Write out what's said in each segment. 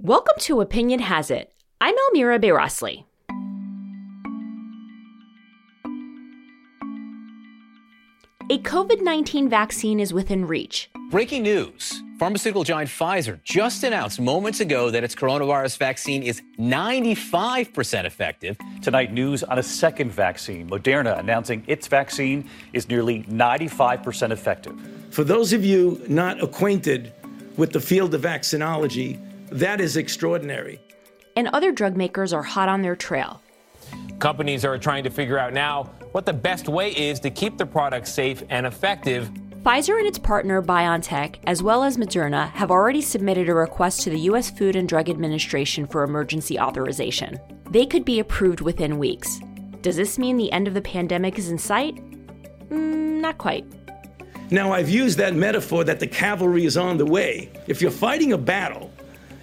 Welcome to Opinion Has It. I'm Elmira Bayrasli. A COVID 19 vaccine is within reach. Breaking news. Pharmaceutical giant Pfizer just announced moments ago that its coronavirus vaccine is 95% effective. Tonight, news on a second vaccine. Moderna announcing its vaccine is nearly 95% effective. For those of you not acquainted with the field of vaccinology, that is extraordinary. And other drug makers are hot on their trail. Companies are trying to figure out now what the best way is to keep the product safe and effective. Pfizer and its partner BioNTech, as well as Moderna, have already submitted a request to the U.S. Food and Drug Administration for emergency authorization. They could be approved within weeks. Does this mean the end of the pandemic is in sight? Mm, not quite. Now, I've used that metaphor that the cavalry is on the way. If you're fighting a battle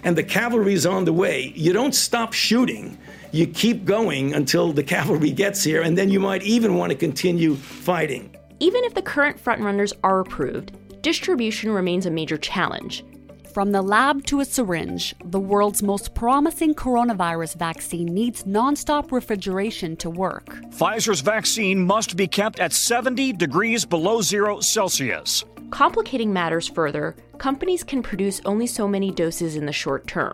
and the cavalry is on the way, you don't stop shooting. You keep going until the cavalry gets here, and then you might even want to continue fighting. Even if the current frontrunners are approved, distribution remains a major challenge. From the lab to a syringe, the world's most promising coronavirus vaccine needs nonstop refrigeration to work. Pfizer's vaccine must be kept at 70 degrees below zero Celsius. Complicating matters further, companies can produce only so many doses in the short term.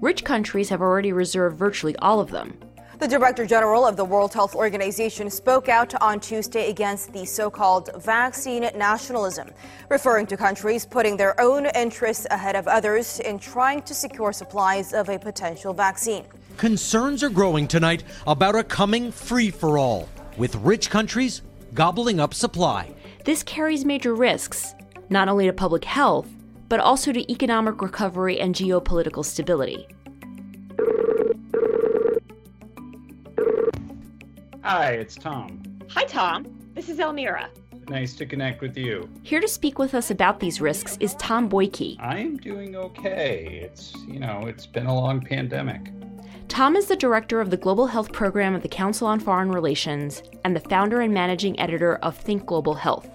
Rich countries have already reserved virtually all of them. The Director General of the World Health Organization spoke out on Tuesday against the so called vaccine nationalism, referring to countries putting their own interests ahead of others in trying to secure supplies of a potential vaccine. Concerns are growing tonight about a coming free for all, with rich countries gobbling up supply. This carries major risks, not only to public health, but also to economic recovery and geopolitical stability. Hi, it's Tom. Hi, Tom. This is Elmira. Nice to connect with you. Here to speak with us about these risks is Tom Bollyky. I am doing okay. It's, you know, it's been a long pandemic. Tom is the director of the Global Health Program of the Council on Foreign Relations and the founder and managing editor of Think Global Health.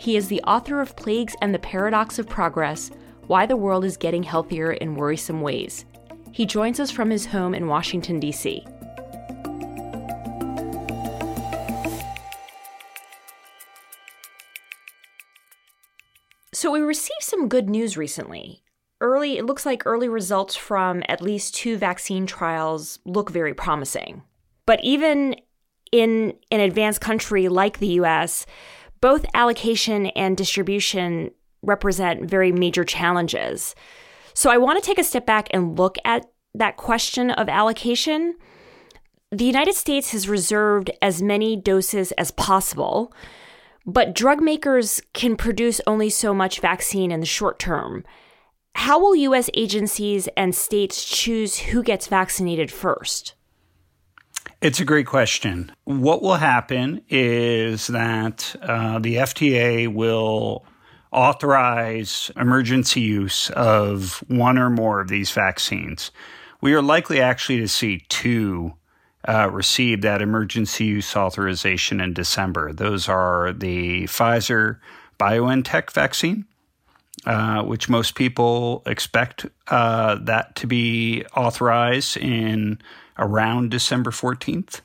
He is the author of Plagues and the Paradox of Progress Why the World is Getting Healthier in Worrisome Ways. He joins us from his home in Washington, D.C. So we received some good news recently. Early, it looks like early results from at least two vaccine trials look very promising. But even in an advanced country like the US, both allocation and distribution represent very major challenges. So I want to take a step back and look at that question of allocation. The United States has reserved as many doses as possible but drug makers can produce only so much vaccine in the short term. How will U.S. agencies and states choose who gets vaccinated first? It's a great question. What will happen is that uh, the FDA will authorize emergency use of one or more of these vaccines. We are likely actually to see two uh, received that emergency use authorization in December. Those are the Pfizer BioNTech vaccine, uh, which most people expect uh, that to be authorized in around December 14th.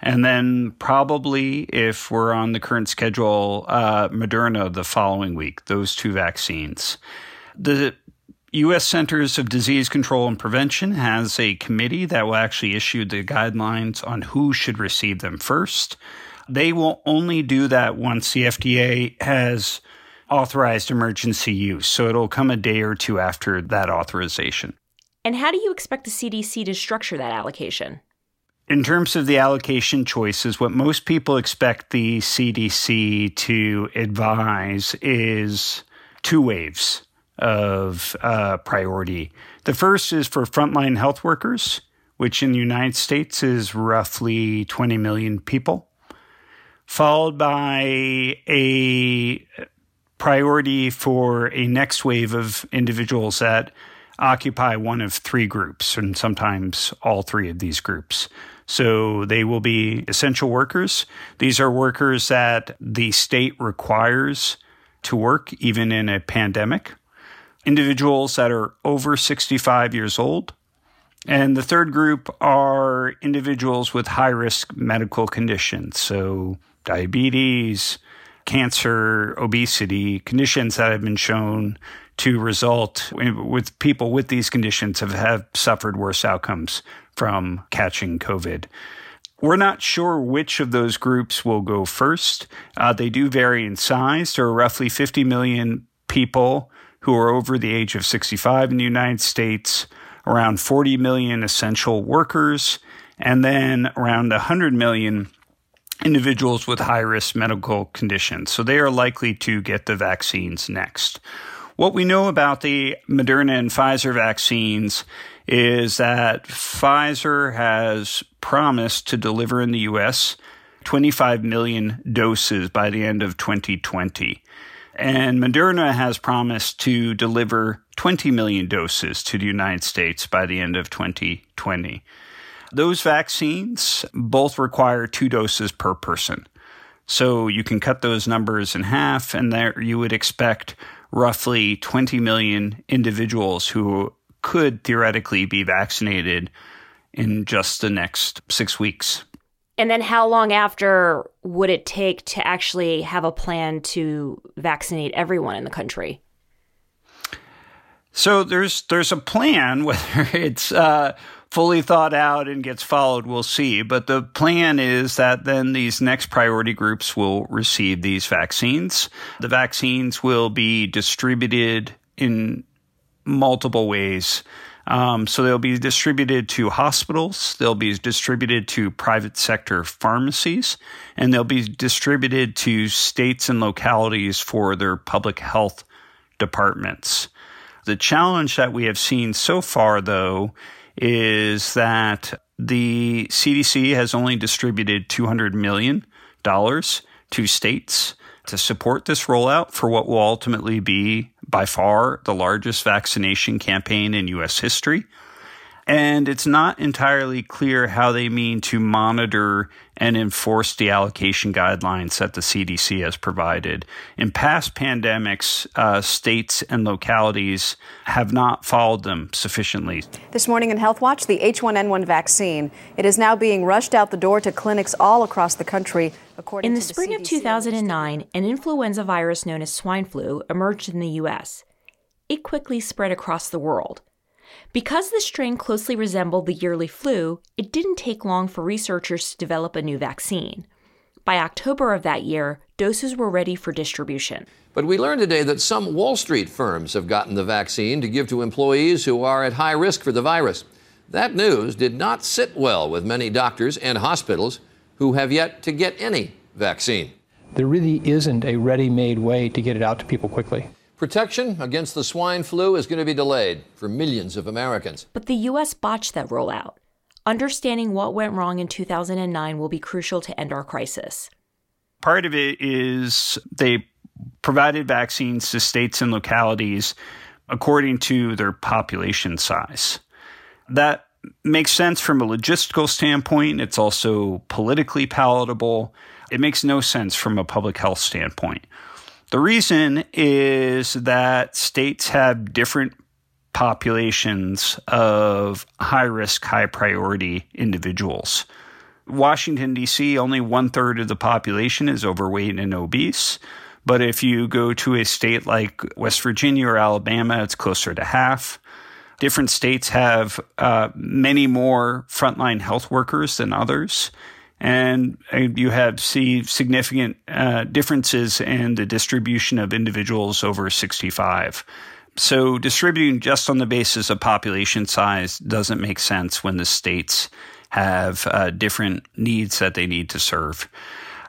And then probably, if we're on the current schedule, uh, Moderna the following week, those two vaccines. The U.S. Centers of Disease Control and Prevention has a committee that will actually issue the guidelines on who should receive them first. They will only do that once the FDA has authorized emergency use. So it'll come a day or two after that authorization. And how do you expect the CDC to structure that allocation? In terms of the allocation choices, what most people expect the CDC to advise is two waves of uh, priority. The first is for frontline health workers, which in the United States is roughly 20 million people, followed by a priority for a next wave of individuals that occupy one of three groups, and sometimes all three of these groups. So they will be essential workers. These are workers that the state requires to work even in a pandemic. Individuals that are over 65 years old. And the third group are individuals with high risk medical conditions. So, diabetes, cancer, obesity, conditions that have been shown to result with people with these conditions have, have suffered worse outcomes from catching COVID. We're not sure which of those groups will go first. Uh, they do vary in size. There are roughly 50 million people who are over the age of 65 in the United States, around 40 million essential workers, and then around 100 million individuals with high risk medical conditions. So they are likely to get the vaccines next. What we know about the Moderna and Pfizer vaccines is that Pfizer has promised to deliver in the US 25 million doses by the end of 2020. And Moderna has promised to deliver 20 million doses to the United States by the end of 2020. Those vaccines both require two doses per person. So you can cut those numbers in half, and there you would expect roughly 20 million individuals who could theoretically be vaccinated in just the next six weeks. And then how long after would it take to actually have a plan to vaccinate everyone in the country? So there's there's a plan whether it's uh, fully thought out and gets followed we'll see but the plan is that then these next priority groups will receive these vaccines the vaccines will be distributed in multiple ways. Um, so they'll be distributed to hospitals, they'll be distributed to private sector pharmacies, and they'll be distributed to states and localities for their public health departments. The challenge that we have seen so far, though, is that the CDC has only distributed $200 million to states to support this rollout for what will ultimately be by far the largest vaccination campaign in U.S. history. And it's not entirely clear how they mean to monitor and enforce the allocation guidelines that the CDC has provided. In past pandemics, uh, states and localities have not followed them sufficiently. This morning in Health Watch, the H1N1 vaccine. It is now being rushed out the door to clinics all across the country. According in the to spring the of 2009, an influenza virus known as swine flu emerged in the U.S. It quickly spread across the world. Because the strain closely resembled the yearly flu, it didn't take long for researchers to develop a new vaccine. By October of that year, doses were ready for distribution. But we learned today that some Wall Street firms have gotten the vaccine to give to employees who are at high risk for the virus. That news did not sit well with many doctors and hospitals who have yet to get any vaccine. There really isn't a ready made way to get it out to people quickly. Protection against the swine flu is going to be delayed for millions of Americans. But the U.S. botched that rollout. Understanding what went wrong in 2009 will be crucial to end our crisis. Part of it is they provided vaccines to states and localities according to their population size. That makes sense from a logistical standpoint. It's also politically palatable. It makes no sense from a public health standpoint. The reason is that states have different populations of high risk, high priority individuals. Washington, D.C., only one third of the population is overweight and obese. But if you go to a state like West Virginia or Alabama, it's closer to half. Different states have uh, many more frontline health workers than others and you have see significant uh, differences in the distribution of individuals over 65. So distributing just on the basis of population size doesn't make sense when the states have uh, different needs that they need to serve.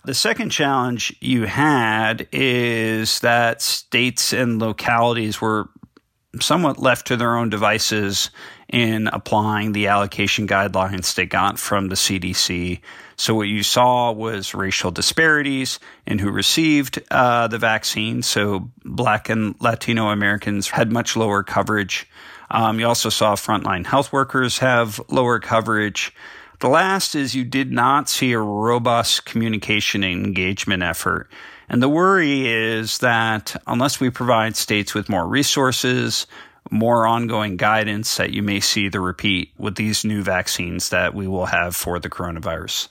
The second challenge you had is that states and localities were somewhat left to their own devices in applying the allocation guidelines they got from the CDC so what you saw was racial disparities in who received uh, the vaccine. So Black and Latino Americans had much lower coverage. Um, you also saw frontline health workers have lower coverage. The last is you did not see a robust communication and engagement effort. And the worry is that unless we provide states with more resources, more ongoing guidance, that you may see the repeat with these new vaccines that we will have for the coronavirus.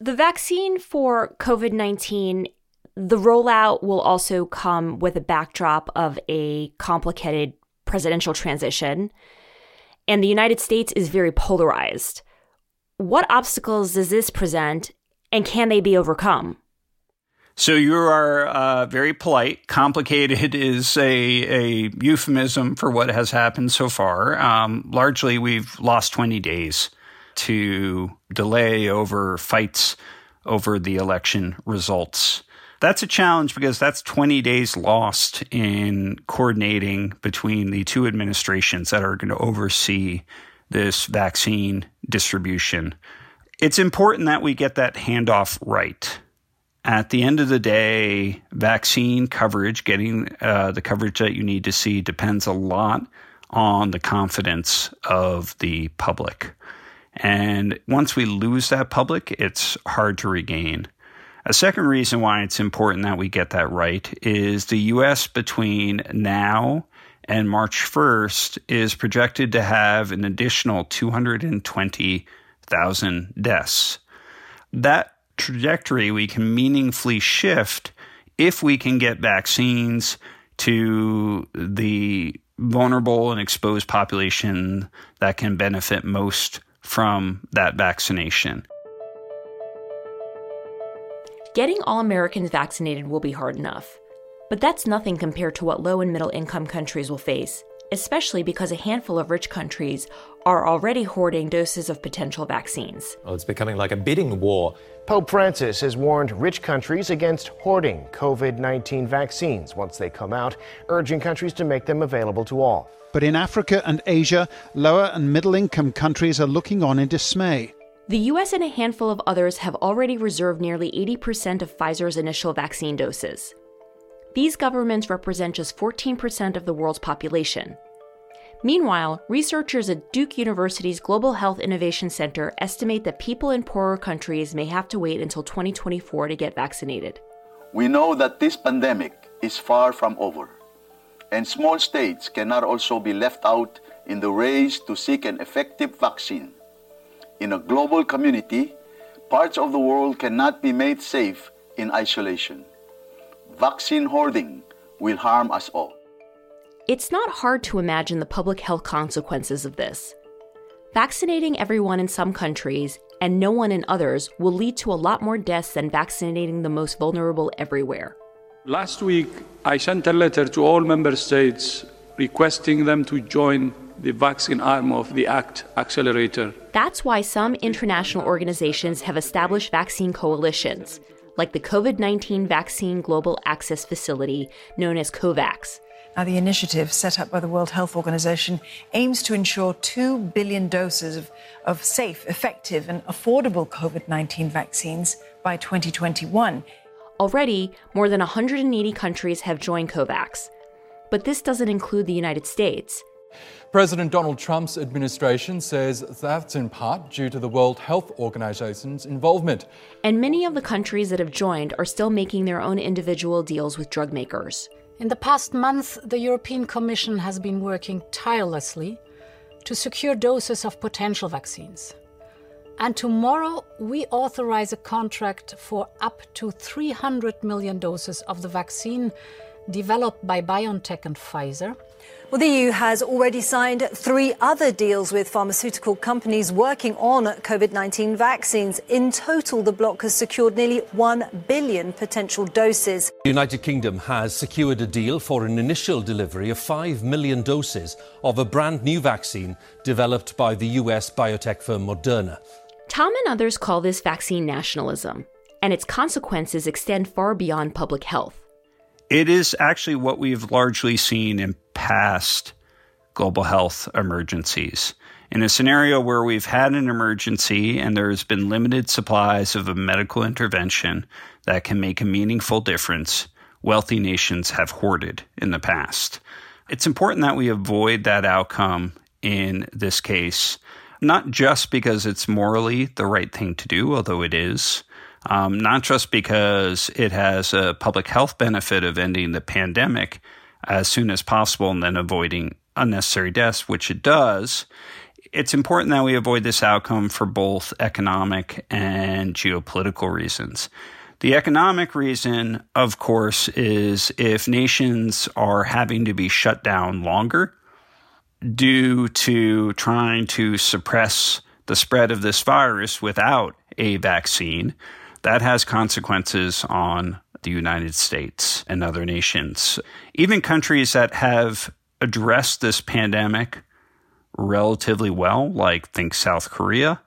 The vaccine for COVID 19, the rollout will also come with a backdrop of a complicated presidential transition. And the United States is very polarized. What obstacles does this present, and can they be overcome? So you are uh, very polite. Complicated is a, a euphemism for what has happened so far. Um, largely, we've lost 20 days to delay over fights over the election results. That's a challenge because that's 20 days lost in coordinating between the two administrations that are going to oversee this vaccine distribution. It's important that we get that handoff right at the end of the day, vaccine coverage, getting uh, the coverage that you need to see, depends a lot on the confidence of the public. And once we lose that public, it's hard to regain. A second reason why it's important that we get that right is the US between now and March 1st is projected to have an additional 220,000 deaths. That trajectory we can meaningfully shift if we can get vaccines to the vulnerable and exposed population that can benefit most from that vaccination. Getting all Americans vaccinated will be hard enough, but that's nothing compared to what low and middle income countries will face, especially because a handful of rich countries are already hoarding doses of potential vaccines. Well, it's becoming like a bidding war Pope Francis has warned rich countries against hoarding COVID 19 vaccines once they come out, urging countries to make them available to all. But in Africa and Asia, lower and middle income countries are looking on in dismay. The US and a handful of others have already reserved nearly 80% of Pfizer's initial vaccine doses. These governments represent just 14% of the world's population, Meanwhile, researchers at Duke University's Global Health Innovation Center estimate that people in poorer countries may have to wait until 2024 to get vaccinated. We know that this pandemic is far from over, and small states cannot also be left out in the race to seek an effective vaccine. In a global community, parts of the world cannot be made safe in isolation. Vaccine hoarding will harm us all. It's not hard to imagine the public health consequences of this. Vaccinating everyone in some countries and no one in others will lead to a lot more deaths than vaccinating the most vulnerable everywhere. Last week, I sent a letter to all member states requesting them to join the vaccine arm of the ACT accelerator. That's why some international organizations have established vaccine coalitions, like the COVID 19 Vaccine Global Access Facility, known as COVAX. Now, the initiative set up by the World Health Organization aims to ensure 2 billion doses of, of safe, effective, and affordable COVID 19 vaccines by 2021. Already, more than 180 countries have joined COVAX. But this doesn't include the United States. President Donald Trump's administration says that's in part due to the World Health Organization's involvement. And many of the countries that have joined are still making their own individual deals with drug makers. In the past month, the European Commission has been working tirelessly to secure doses of potential vaccines. And tomorrow, we authorize a contract for up to 300 million doses of the vaccine developed by BioNTech and Pfizer well, the EU has already signed three other deals with pharmaceutical companies working on COVID 19 vaccines. In total, the bloc has secured nearly 1 billion potential doses. The United Kingdom has secured a deal for an initial delivery of 5 million doses of a brand new vaccine developed by the US biotech firm Moderna. Tom and others call this vaccine nationalism, and its consequences extend far beyond public health. It is actually what we've largely seen in past global health emergencies. In a scenario where we've had an emergency and there's been limited supplies of a medical intervention that can make a meaningful difference, wealthy nations have hoarded in the past. It's important that we avoid that outcome in this case, not just because it's morally the right thing to do, although it is, um, not just because it has a public health benefit of ending the pandemic as soon as possible and then avoiding unnecessary deaths, which it does. It's important that we avoid this outcome for both economic and geopolitical reasons. The economic reason, of course, is if nations are having to be shut down longer due to trying to suppress the spread of this virus without a vaccine, that has consequences on the United States and other nations. Even countries that have addressed this pandemic relatively well, like think South Korea,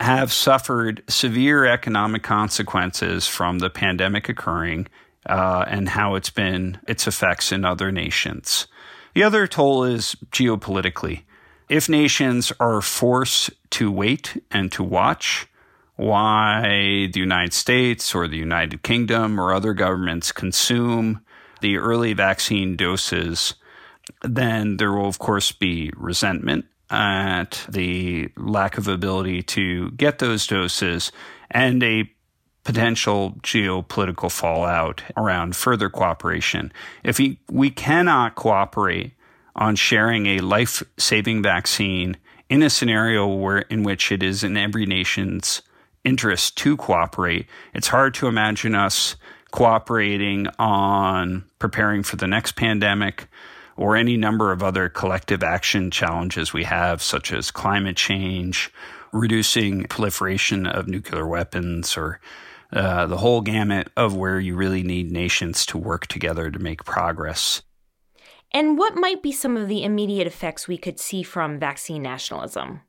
have suffered severe economic consequences from the pandemic occurring uh, and how it's been its effects in other nations. The other toll is geopolitically. If nations are forced to wait and to watch why the United States or the United Kingdom or other governments consume the early vaccine doses, then there will, of course, be resentment at the lack of ability to get those doses and a potential geopolitical fallout around further cooperation. If we, we cannot cooperate on sharing a life saving vaccine in a scenario where in which it is in every nation's interest to cooperate, it's hard to imagine us cooperating on preparing for the next pandemic or any number of other collective action challenges we have, such as climate change, reducing proliferation of nuclear weapons, or uh, the whole gamut of where you really need nations to work together to make progress. And what might be some of the immediate effects we could see from vaccine nationalism?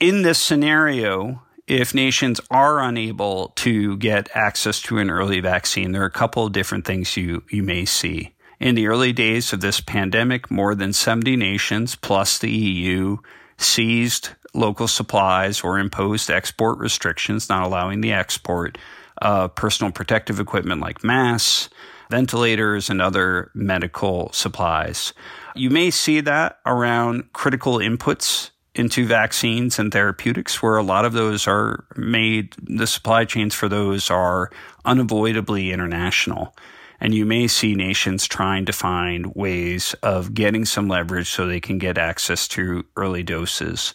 In this scenario, if nations are unable to get access to an early vaccine, there are a couple of different things you, you may see. In the early days of this pandemic, more than 70 nations plus the EU seized local supplies or imposed export restrictions, not allowing the export of personal protective equipment like masks, ventilators, and other medical supplies. You may see that around critical inputs into vaccines and therapeutics, where a lot of those are made, the supply chains for those are unavoidably international. And you may see nations trying to find ways of getting some leverage so they can get access to early doses.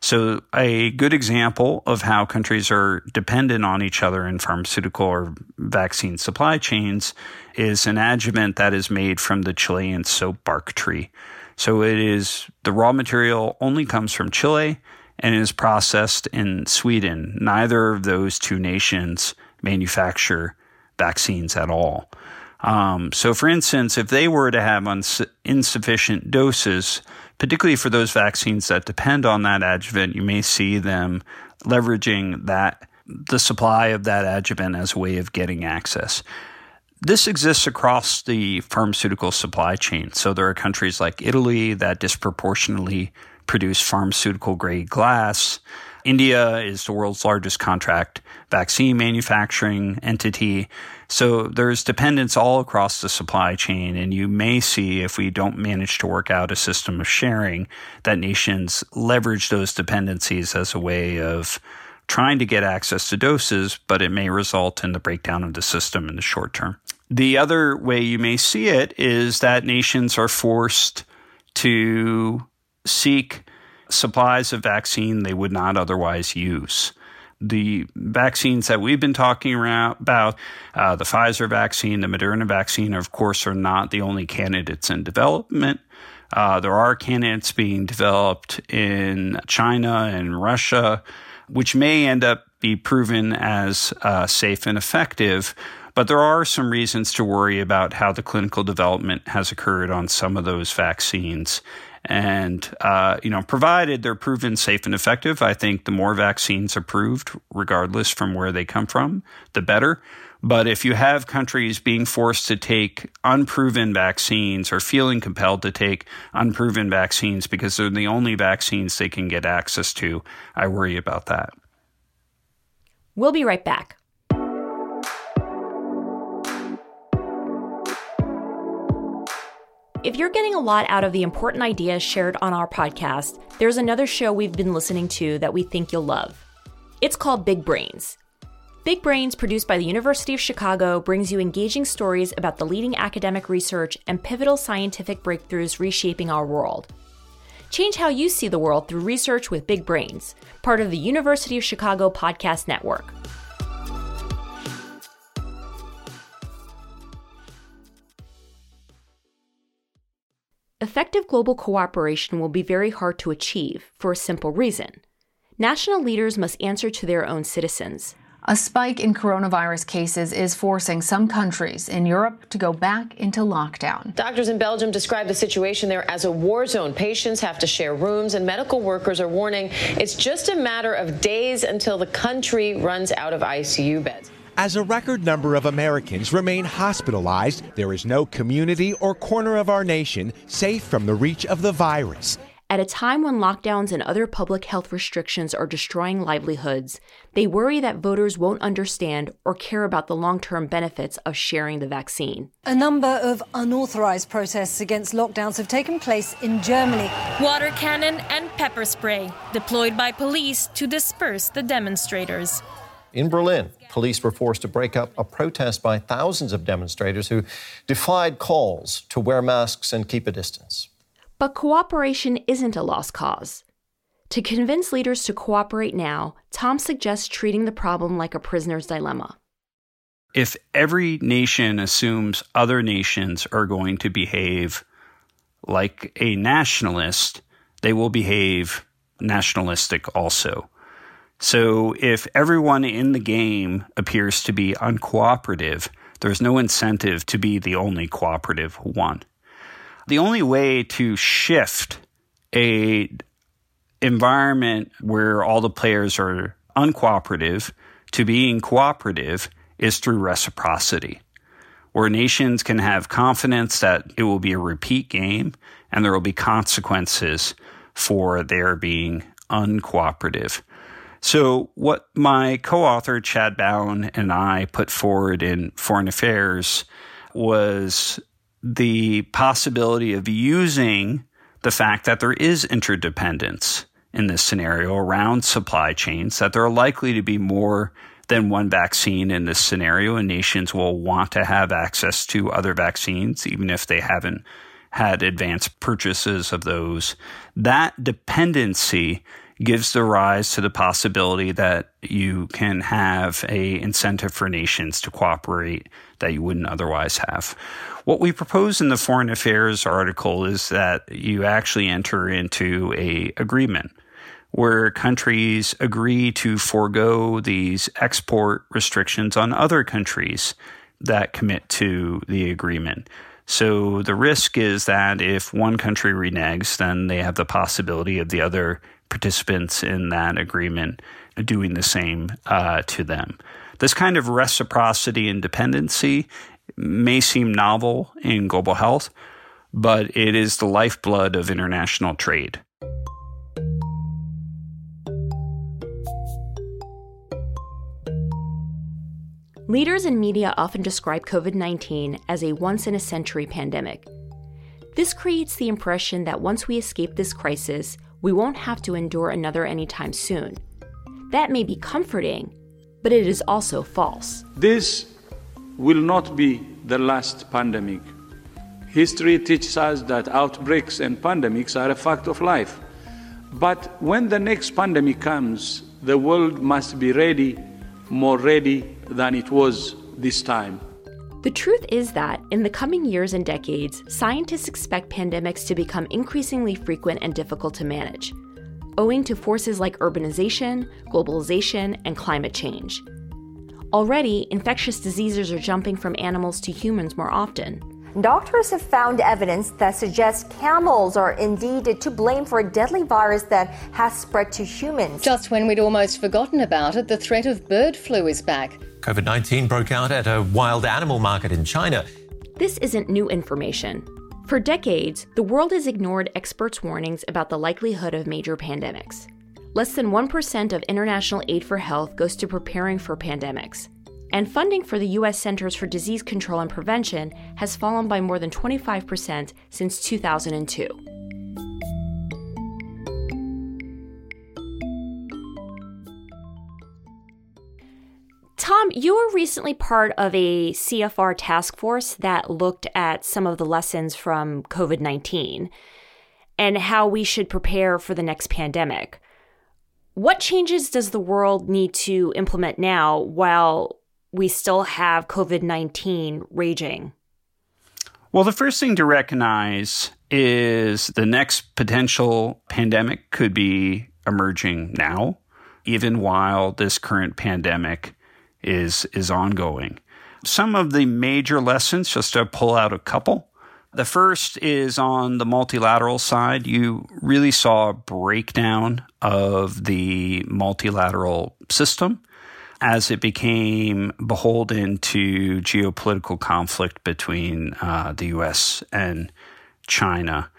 So, a good example of how countries are dependent on each other in pharmaceutical or vaccine supply chains is an adjuvant that is made from the Chilean soap bark tree. So, it is the raw material only comes from Chile and is processed in Sweden. Neither of those two nations manufacture vaccines at all. Um, so, for instance, if they were to have uns- insufficient doses, particularly for those vaccines that depend on that adjuvant, you may see them leveraging that the supply of that adjuvant as a way of getting access. This exists across the pharmaceutical supply chain. So there are countries like Italy that disproportionately produce pharmaceutical grade glass. India is the world's largest contract vaccine manufacturing entity. So there's dependence all across the supply chain. And you may see, if we don't manage to work out a system of sharing, that nations leverage those dependencies as a way of trying to get access to doses, but it may result in the breakdown of the system in the short term. The other way you may see it is that nations are forced to seek supplies of vaccine they would not otherwise use the vaccines that we've been talking about, uh, the Pfizer vaccine, the Moderna vaccine, of course, are not the only candidates in development. Uh, there are candidates being developed in China and Russia, which may end up be proven as uh, safe and effective. But there are some reasons to worry about how the clinical development has occurred on some of those vaccines. And, uh, you know, provided they're proven safe and effective, I think the more vaccines approved, regardless from where they come from, the better. But if you have countries being forced to take unproven vaccines or feeling compelled to take unproven vaccines because they're the only vaccines they can get access to, I worry about that. We'll be right back. If you're getting a lot out of the important ideas shared on our podcast, there's another show we've been listening to that we think you'll love. It's called Big Brains. Big Brains, produced by the University of Chicago, brings you engaging stories about the leading academic research and pivotal scientific breakthroughs reshaping our world. Change how you see the world through research with Big Brains, part of the University of Chicago Podcast Network. Effective global cooperation will be very hard to achieve for a simple reason. National leaders must answer to their own citizens. A spike in coronavirus cases is forcing some countries in Europe to go back into lockdown. Doctors in Belgium describe the situation there as a war zone. Patients have to share rooms, and medical workers are warning it's just a matter of days until the country runs out of ICU beds. As a record number of Americans remain hospitalized, there is no community or corner of our nation safe from the reach of the virus. At a time when lockdowns and other public health restrictions are destroying livelihoods, they worry that voters won't understand or care about the long term benefits of sharing the vaccine. A number of unauthorized protests against lockdowns have taken place in Germany. Water cannon and pepper spray deployed by police to disperse the demonstrators. In Berlin, police were forced to break up a protest by thousands of demonstrators who defied calls to wear masks and keep a distance. But cooperation isn't a lost cause. To convince leaders to cooperate now, Tom suggests treating the problem like a prisoner's dilemma. If every nation assumes other nations are going to behave like a nationalist, they will behave nationalistic also. So if everyone in the game appears to be uncooperative, there's no incentive to be the only cooperative one the only way to shift a environment where all the players are uncooperative to being cooperative is through reciprocity, where nations can have confidence that it will be a repeat game and there will be consequences for their being uncooperative. So, what my co author Chad Bown and I put forward in Foreign Affairs was the possibility of using the fact that there is interdependence in this scenario around supply chains, that there are likely to be more than one vaccine in this scenario, and nations will want to have access to other vaccines, even if they haven't had advanced purchases of those. That dependency gives the rise to the possibility that you can have a incentive for nations to cooperate that you wouldn't otherwise have. What we propose in the Foreign Affairs article is that you actually enter into a agreement where countries agree to forego these export restrictions on other countries that commit to the agreement. So the risk is that if one country reneges, then they have the possibility of the other participants in that agreement doing the same uh, to them. This kind of reciprocity and dependency may seem novel in global health, but it is the lifeblood of international trade. Leaders and media often describe COVID 19 as a once in a century pandemic. This creates the impression that once we escape this crisis, we won't have to endure another anytime soon. That may be comforting, but it is also false. This will not be the last pandemic. History teaches us that outbreaks and pandemics are a fact of life. But when the next pandemic comes, the world must be ready, more ready than it was this time. The truth is that, in the coming years and decades, scientists expect pandemics to become increasingly frequent and difficult to manage, owing to forces like urbanization, globalization, and climate change. Already, infectious diseases are jumping from animals to humans more often. Doctors have found evidence that suggests camels are indeed to blame for a deadly virus that has spread to humans. Just when we'd almost forgotten about it, the threat of bird flu is back. COVID 19 broke out at a wild animal market in China. This isn't new information. For decades, the world has ignored experts' warnings about the likelihood of major pandemics. Less than 1% of international aid for health goes to preparing for pandemics. And funding for the U.S. Centers for Disease Control and Prevention has fallen by more than 25% since 2002. Tom, you were recently part of a CFR task force that looked at some of the lessons from COVID 19 and how we should prepare for the next pandemic. What changes does the world need to implement now while we still have COVID 19 raging? Well, the first thing to recognize is the next potential pandemic could be emerging now, even while this current pandemic is, is ongoing. Some of the major lessons, just to pull out a couple. The first is on the multilateral side. You really saw a breakdown of the multilateral system as it became beholden to geopolitical conflict between uh, the US and China.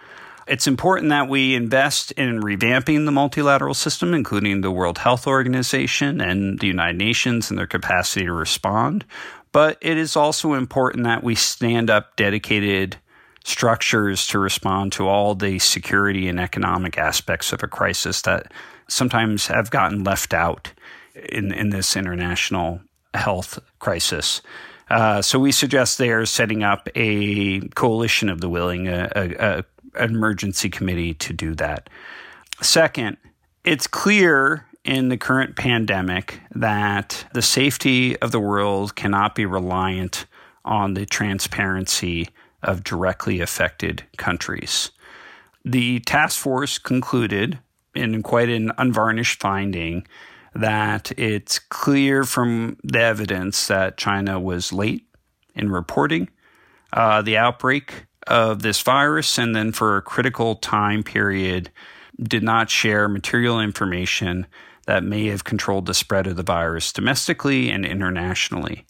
It's important that we invest in revamping the multilateral system, including the World Health Organization and the United Nations and their capacity to respond. But it is also important that we stand up dedicated structures to respond to all the security and economic aspects of a crisis that sometimes have gotten left out in, in this international health crisis. Uh, so we suggest they are setting up a coalition of the willing, a, a, a, emergency committee to do that. Second, it's clear in the current pandemic that the safety of the world cannot be reliant on the transparency of directly affected countries. The task force concluded, in quite an unvarnished finding, that it's clear from the evidence that China was late in reporting uh, the outbreak of this virus, and then for a critical time period, did not share material information that may have controlled the spread of the virus domestically and internationally.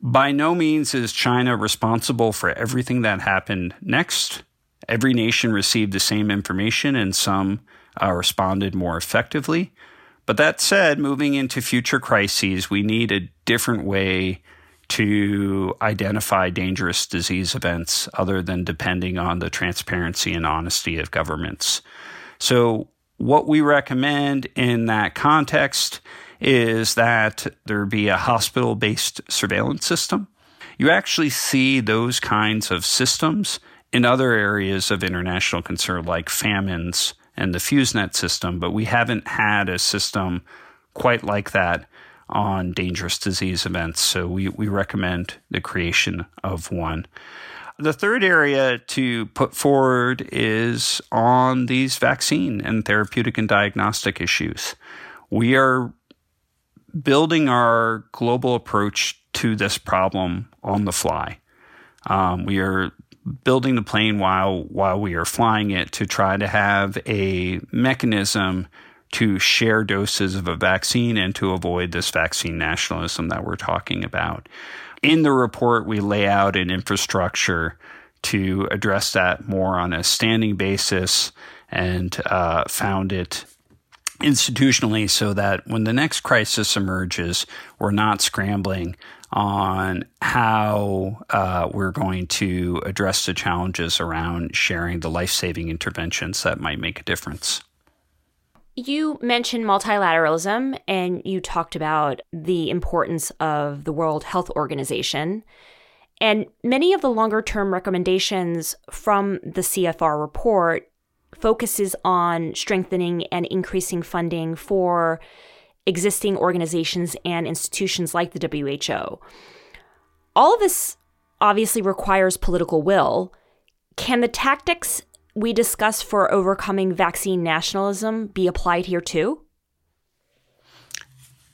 By no means is China responsible for everything that happened next. Every nation received the same information, and some uh, responded more effectively. But that said, moving into future crises, we need a different way to identify dangerous disease events other than depending on the transparency and honesty of governments. So, what we recommend in that context is that there be a hospital based surveillance system. You actually see those kinds of systems in other areas of international concern, like famines and the FEWS NET system, but we haven't had a system quite like that on dangerous disease events. So we, we recommend the creation of one. The third area to put forward is on these vaccine and therapeutic and diagnostic issues. We are building our global approach to this problem on the fly. Um, we are building the plane while while we are flying it to try to have a mechanism to share doses of a vaccine and to avoid this vaccine nationalism that we're talking about. In the report, we lay out an infrastructure to address that more on a standing basis and uh, found it institutionally so that when the next crisis emerges, we're not scrambling on how uh, we're going to address the challenges around sharing the life saving interventions that might make a difference. You mentioned multilateralism and you talked about the importance of the World Health Organization. And many of the longer term recommendations from the CFR report focuses on strengthening and increasing funding for existing organizations and institutions like the WHO. All of this obviously requires political will. Can the tactics we discuss for overcoming vaccine nationalism be applied here too?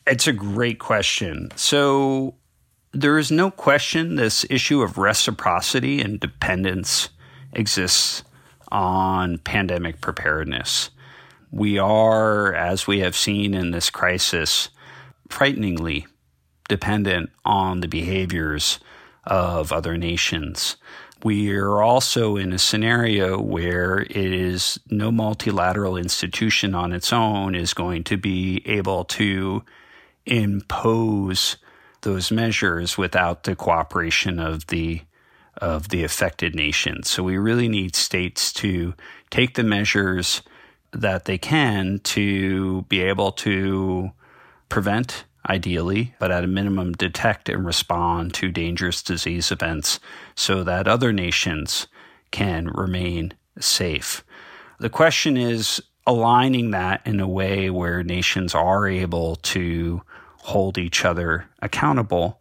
It's a great question. So, there is no question this issue of reciprocity and dependence exists on pandemic preparedness. We are, as we have seen in this crisis, frighteningly dependent on the behaviors of other nations. We are also in a scenario where it is no multilateral institution on its own is going to be able to impose those measures without the cooperation of the of the affected nations. So we really need states to take the measures that they can to be able to prevent ideally, but at a minimum, detect and respond to dangerous disease events so that other nations can remain safe. The question is aligning that in a way where nations are able to hold each other accountable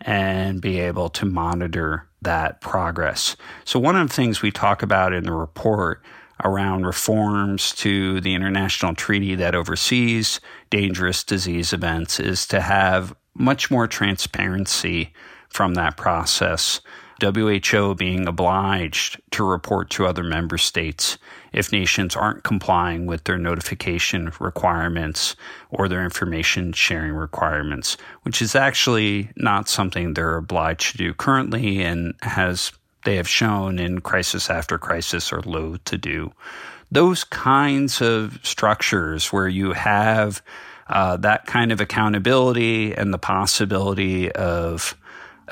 and be able to monitor that progress. So, one of the things we talk about in the report around reforms to the international treaty that oversees dangerous disease events is to have much more transparency from that process. WHO being obliged to report to other member states if nations aren't complying with their notification requirements or their information sharing requirements, which is actually not something they're obliged to do currently and has they have shown in crisis after crisis are loath to do. Those kinds of structures where you have uh, that kind of accountability and the possibility of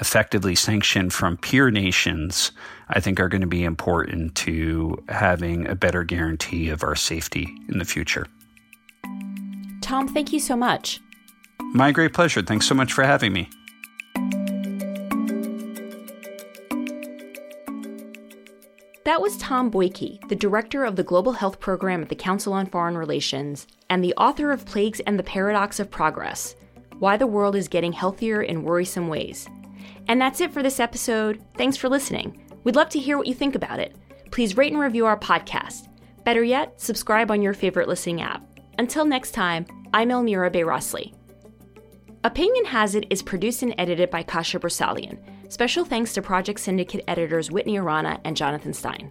effectively sanctioned from peer nations, I think are going to be important to having a better guarantee of our safety in the future. Tom, thank you so much. My great pleasure. Thanks so much for having me. That was Tom Bollyky, the director of the Global Health Program at the Council on Foreign Relations and the author of Plagues and the Paradox of Progress Why the World is Getting Healthier in Worrisome Ways. And that's it for this episode. Thanks for listening. We'd love to hear what you think about it. Please rate and review our podcast. Better yet, subscribe on your favorite listening app. Until next time, I'm Elmira Bayrasli. Opinion Has It is produced and edited by Kasha Bersalian. Special thanks to Project Syndicate editors Whitney Arana and Jonathan Stein.